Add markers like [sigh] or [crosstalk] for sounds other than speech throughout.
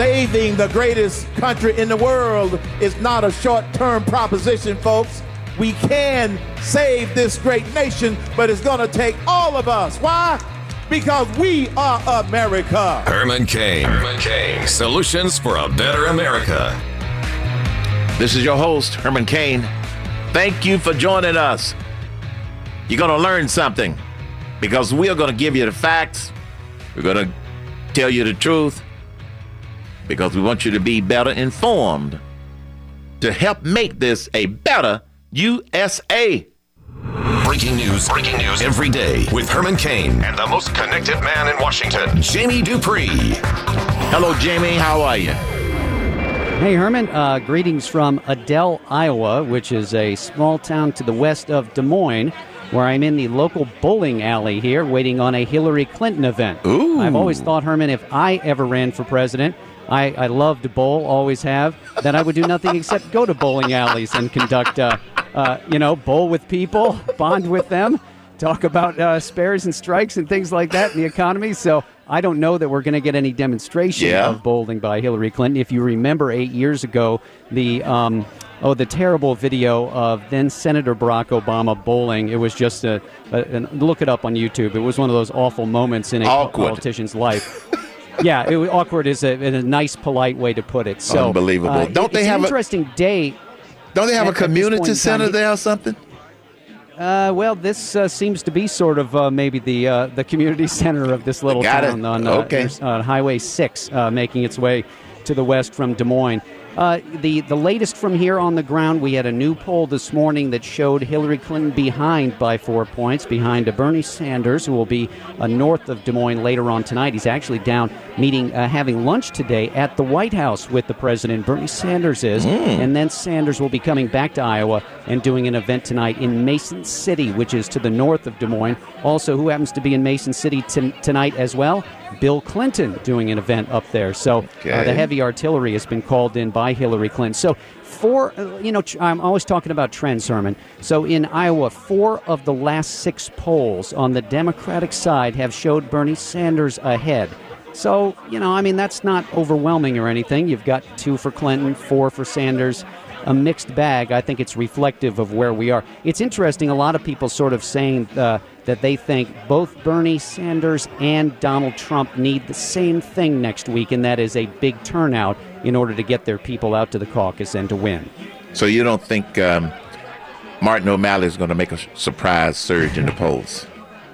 Saving the greatest country in the world is not a short term proposition, folks. We can save this great nation, but it's going to take all of us. Why? Because we are America. Herman Cain. Herman Cain. Solutions for a better America. This is your host, Herman Cain. Thank you for joining us. You're going to learn something because we are going to give you the facts. We're going to tell you the truth because we want you to be better informed to help make this a better USA. Breaking news, breaking news every day with Herman Cain and the most connected man in Washington, Jamie Dupree. Hello, Jamie. How are you? Hey, Herman. Uh, greetings from Adel, Iowa, which is a small town to the west of Des Moines, where I'm in the local bowling alley here waiting on a Hillary Clinton event. Ooh. I've always thought, Herman, if I ever ran for president, I, I love to bowl, always have, then I would do nothing except go to bowling alleys and conduct, uh, uh, you know, bowl with people, bond with them, talk about uh, spares and strikes and things like that in the economy. So I don't know that we're going to get any demonstration Yeah. of bowling by Hillary Clinton. If you remember eight years ago, the. Um, Oh, the terrible video of then Senator Barack Obama bowling. It was just a, a, an- look it up on YouTube. It was one of those awful moments in a Awkward. politician's life. Yeah, it, awkward is a, in a nice, polite way to put it. So Unbelievable. uh, Don't it- they have an a- interesting day? Don't they have At- a at this point community center time, there or something? Uh, well, this uh, seems to be sort of uh, maybe the uh, the community [laughs] center of this little Got it. town on uh, Okay. uh, Highway Six, uh, making its way to the west from Des Moines. Uh, the the latest from here on the ground, we had a new poll this morning that showed Hillary Clinton behind by four points, behind a Bernie Sanders, who will be uh, north of Des Moines later on tonight. He's actually down meeting, uh, having lunch today at the White House with the president. Bernie Sanders is, and then Sanders will be coming back to Iowa and doing an event tonight in Mason City, which is to the north of Des Moines. Also, who happens to be in Mason City t- tonight as well? Bill Clinton doing an event up there. So uh, the heavy artillery has been called in by Hillary Clinton. So four, uh, you know, I'm always talking about trends, Herman. So in Iowa, four of the last six polls on the Democratic side have showed Bernie Sanders ahead. So, you know, I mean, that's not overwhelming or anything. You've got two for Clinton, four for Sanders, a mixed bag. I think it's reflective of where we are. It's interesting, a lot of people sort of saying uh, that they think both Bernie Sanders and Donald Trump need the same thing next week, and that is a big turnout in order to get their people out to the caucus and to win. So you don't think um, Martin O'Malley is going to make a surprise surge in the polls?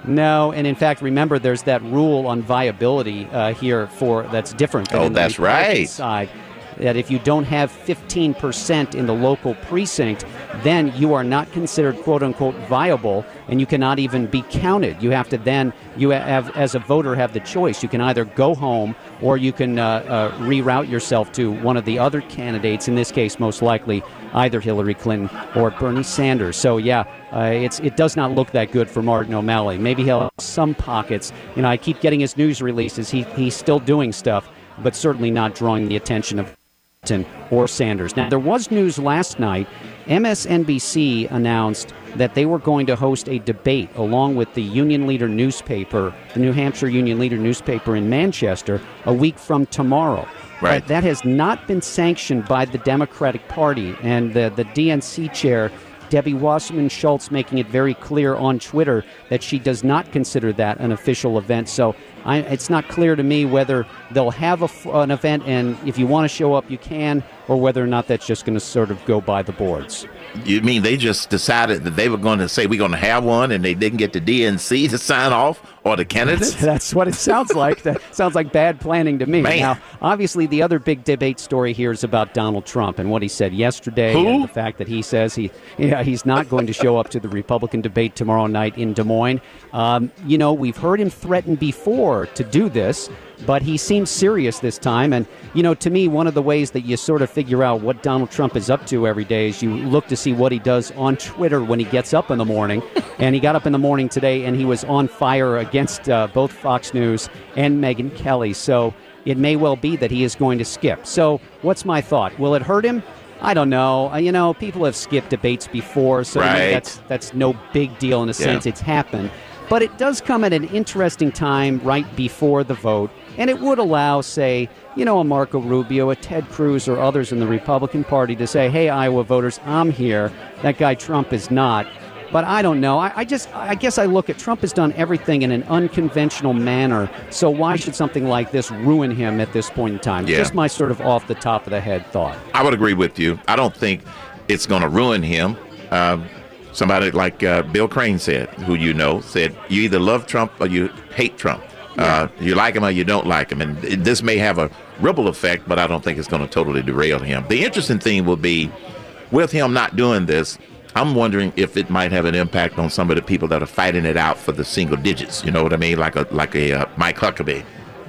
No, and in fact, remember there's that rule on viability uh, here for that's different. Oh, that's right. Side that if you don't have 15% in the local precinct, then you are not considered quote unquote viable, and you cannot even be counted. You have to then you have as a voter have the choice. You can either go home or you can uh, uh, reroute yourself to one of the other candidates. In this case, most likely either Hillary Clinton or Bernie Sanders. So yeah, uh, it's it does not look that good for Martin O'Malley. Maybe he'll have some pockets. You know, I keep getting his news releases. He he's still doing stuff, but certainly not drawing the attention of Clinton or Sanders. Now there was news last night. MSNBC announced that they were going to host a debate along with the Union Leader newspaper, the New Hampshire Union Leader newspaper in Manchester, a week from tomorrow. Right. But that has not been sanctioned by the Democratic Party, and the, the DNC chair, Debbie Wasserman Schultz, making it very clear on Twitter that she does not consider that an official event. So I, it's not clear to me whether they'll have a an event, and if you want to show up, you can, or whether or not that's just going to sort of go by the boards. You mean they just decided that they were going to say we're going to have one, and they didn't get the DNC to sign off or the candidates? That's what it sounds like. that sounds like bad planning to me. Man. Now, obviously, the other big debate story here is about Donald Trump and what he said yesterday, Who? and the fact that he says he, yeah, he's not going to show up to the Republican debate tomorrow night in Des Moines. Um, you know, we've heard him threaten before to do this. But he seems serious this time. And, you know, to me, one of the ways that you sort of figure out what Donald Trump is up to every day is you look to see what he does on Twitter when he gets up in the morning. [laughs] and he got up in the morning today and he was on fire against uh, both Fox News and Megyn Kelly. So it may well be that he is going to skip. So what's my thought? Will it hurt him? I don't know. Uh, you know, people have skipped debates before, so Right. that's that's no big deal in a sense. Yeah. It's happened. But it does come at an interesting time right before the vote, and it would allow, say, you know, a Marco Rubio, a Ted Cruz, or others in the Republican Party to say, hey, Iowa voters, I'm here. That guy Trump is not. But I don't know. I, I, just, I guess I look at Trump has done everything in an unconventional manner. So why should something like this ruin him at this point in time? Yeah. Just my sort of off the top of the head thought. I would agree with you. I don't think it's going to ruin him. Uh, somebody like uh, Bill Crane said, who you know, said you either love Trump or you hate Trump. Uh, you like him or you don't like him, and this may have a ripple effect, but I don't think it's going to totally derail him. The interesting thing will be with him not doing this. I'm wondering if it might have an impact on some of the people that are fighting it out for the single digits. You know what I mean? Like a like a uh, Mike Huckabee.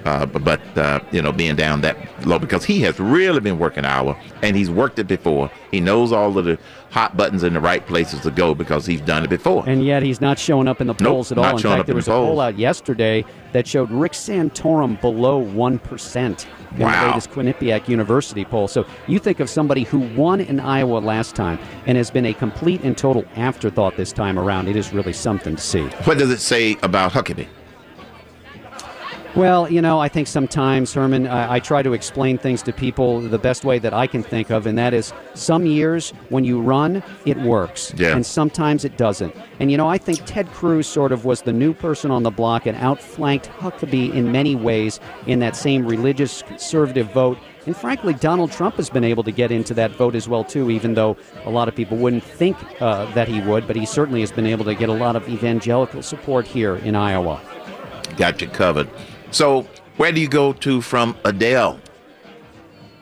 Uh, but uh, you know, being down that low because he has really been working Iowa, and he's worked it before. He knows all of the hot buttons in the right places to go because he's done it before. And yet he's not showing up in the polls at all. not In fact, there was the a poll out yesterday that showed Rick Santorum below 1% in Wow. the latest Quinnipiac University poll. So you think of somebody who won in Iowa last time and has been a complete and total afterthought this time around. It is really something to see. what does it say about Huckabee? Well, you know, I think sometimes, Herman, I, I try to explain things to people the best way that I can think of, and that is some years when you run, it works. Yeah. And sometimes it doesn't. And, you know, I think Ted Cruz sort of was the new person on the block and outflanked Huckabee in many ways in that same religious conservative vote. And frankly, Donald Trump has been able to get into that vote as well, too, even though a lot of people wouldn't think uh, that he would. But he certainly has been able to get a lot of evangelical support here in Iowa. Got you covered. So, where do you go to from Adel?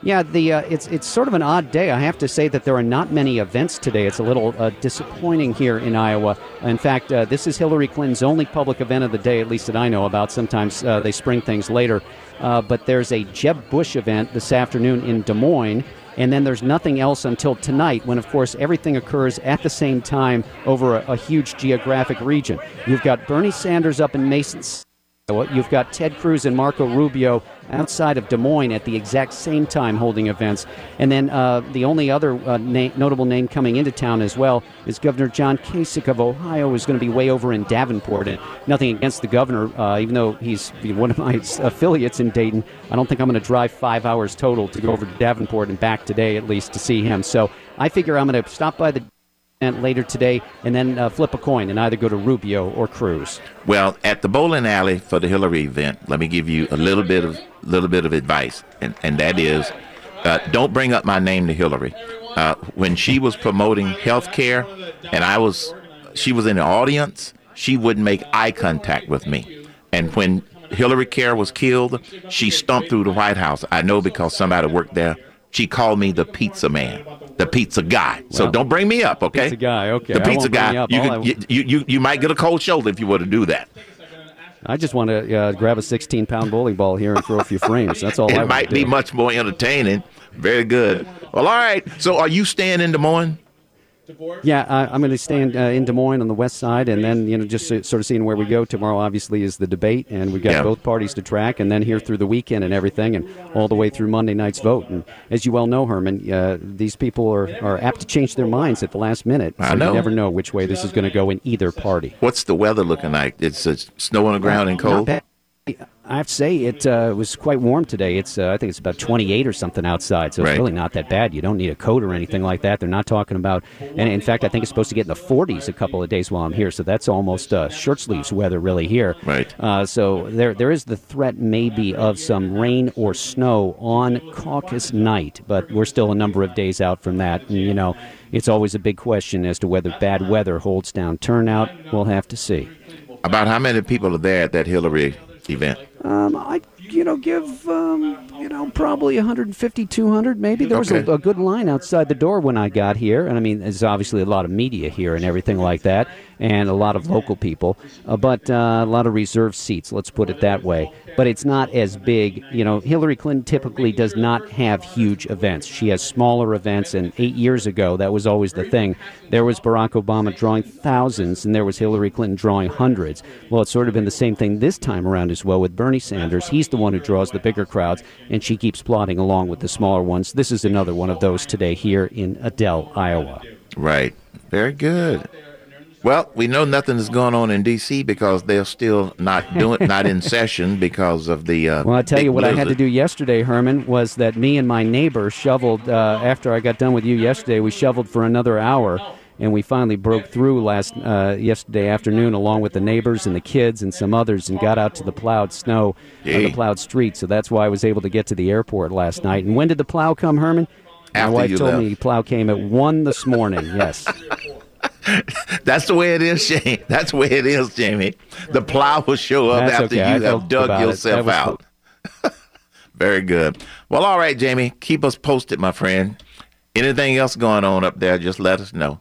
Yeah, the uh, it's it's sort of an odd day. I have to say that there are not many events today. It's a little uh, disappointing here in Iowa. In fact, uh, this is Hillary Clinton's only public event of the day, at least that I know about. Sometimes uh, they spring things later, uh, but there's a Jeb Bush event this afternoon in Des Moines. And then there's nothing else until tonight, when, of course, everything occurs at the same time over a, a huge geographic region. You've got Bernie Sanders up in Mason You've got Ted Cruz and Marco Rubio outside of Des Moines at the exact same time holding events. And then uh, the only other uh, na- notable name coming into town as well is Governor John Kasich of Ohio, is going to be way over in Davenport. And nothing against the governor, uh, even though he's one of my affiliates in Dayton. I don't think I'm going to drive five hours total to go over to Davenport and back today, at least, to see him. So I figure I'm going to stop by the later today and then uh, flip a coin and either go to Rubio or Cruz. Well, at the bowling alley for the Hillary event, let me give you a little bit of little bit of advice, and and that is, uh, don't bring up my name to Hillary. Uh, when she was promoting health care, and I was, she was in the audience, she wouldn't make eye contact with me, and when Hillary Care was killed, she stomped through the White House. I know because somebody worked there. She called me the pizza man, the pizza guy. so don't bring me up, okay? Pizza guy, okay. The pizza guy. you. You, I- you, you you might get a cold shoulder if you were to do that. I just want to uh, grab a 16 pound bowling ball here and throw a few frames. That's all I It wanna might be do. much more entertaining. Very good. Well, all right. So, are you staying in Des Moines? Yeah, I, I'm going to stand uh, in Des Moines on the west side, and then you know just so- sort of seeing where we go tomorrow. Obviously, is the debate, and we've got Yeah. both parties to track, and then here through the weekend and everything, and all the way through Monday night's vote. And as you well know, Herman, uh, these people are, are apt to change their minds at the last minute. I so know. you never know which way this is going to go in either party. What's the weather looking like? It's uh, snow on the ground and Not cold. I have to say it uh, was quite warm today. It's uh, I think it's about 28 or something outside, so Right. it's really not that bad. You don't need a coat or anything like that. They're not talking about, and in fact, I think it's supposed to get in the 40s a couple of days while I'm here. So that's almost uh, shirt sleeves weather really here. Right. Uh, so there there is the threat maybe of some rain or snow on caucus night, but we're still a number of days out from that. And you know, it's always a big question as to whether bad weather holds down turnout. We'll have to see. About how many people are there at that Hillary event? Um, I, you know, give, um, you know, probably 150, 200 maybe. There was Okay. a, a good line outside the door when I got here. And I mean, there's obviously a lot of media here and everything like that, and a lot of local people, uh, but uh, a lot of reserved seats, let's put it that way. But it's not as big. You know, Hillary Clinton typically does not have huge events. She has smaller events, and eight years ago, that was always the thing. There was Barack Obama drawing thousands, and there was Hillary Clinton drawing hundreds. Well, it's sort of been the same thing this time around as well with Bernie Sanders. He's the one who draws the bigger crowds, and she keeps plodding along with the smaller ones. This is another one of those today here in Adel, Iowa. Right. Very good. Well, we know nothing is going on in D.C. because they're still not doing, not in [laughs] session because of the. Uh, well, I tell you what I had to do yesterday, Herman, was that me and my neighbor shoveled uh, after I got done with you yesterday. We shoveled for another hour, and we finally broke through last uh, yesterday afternoon, along with the neighbors and the kids and some others, and got out to the plowed snow on the plowed street. So that's why I was able to get to the airport last night. And when did the plow come, Herman? After My wife you told left. me the plow came at one this morning. Yes. [laughs] That's the way it is, Shane. That's the way it is, Jamie. The plow will show up That's after okay. You felt have dug yourself out. [laughs] Very good. Well, all right, Jamie. Keep us posted, my friend. Anything else going on up there, just let us know.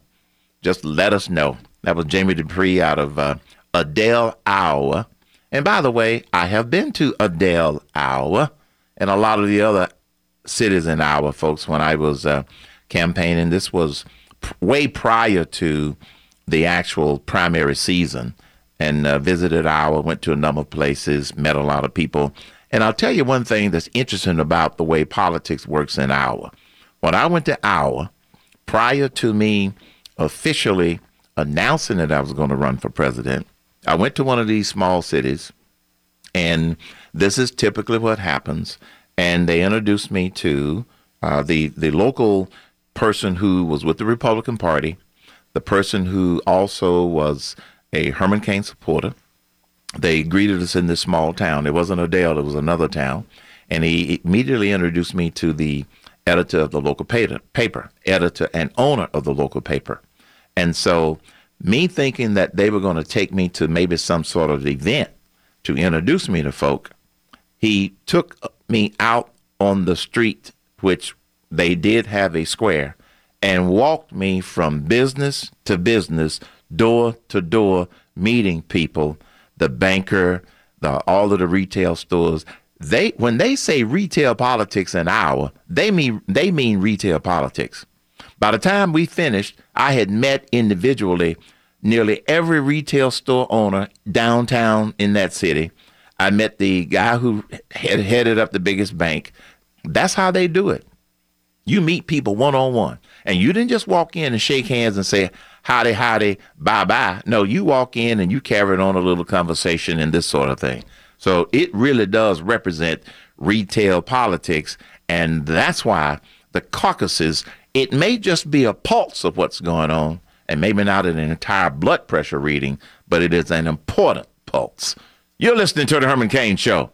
Just let us know. That was Jamie Dupree out of uh, Adel, Iowa. And by the way, I have been to Adel, Iowa, and a lot of the other cities in Iowa, folks, when I was uh, campaigning. This was way prior to the actual primary season and uh, visited Iowa, went to a number of places, met a lot of people. And I'll tell you one thing that's interesting about the way politics works in Iowa. When I went to Iowa, prior to me officially announcing that I was going to run for president, I went to one of these small cities and this is typically what happens. And they introduced me to uh, the the local person who was with the Republican Party, the person who also was a Herman Cain supporter. They greeted us in this small town. It wasn't Adel; it was another town. And he immediately introduced me to the editor of the local paper editor and owner of the local paper. And so, me thinking that they were going to take me to maybe some sort of event to introduce me to folk, he took me out on the street, which they did have a square, and walked me from business to business, door to door, meeting people, the banker, the all of the retail stores. They when they say retail politics in Iowa, they mean they mean retail politics. By the time we finished, I had met individually nearly every retail store owner downtown in that city. I met the guy who had headed up the biggest bank. That's how they do it. You meet people one on one, and you didn't just walk in and shake hands and say howdy, howdy, bye bye. No, you walk in and you carried on a little conversation and this sort of thing. So it really does represent retail politics, and that's why the caucuses. It may just be a pulse of what's going on, and maybe not an entire blood pressure reading, but it is an important pulse. You're listening to the Herman Cain Show.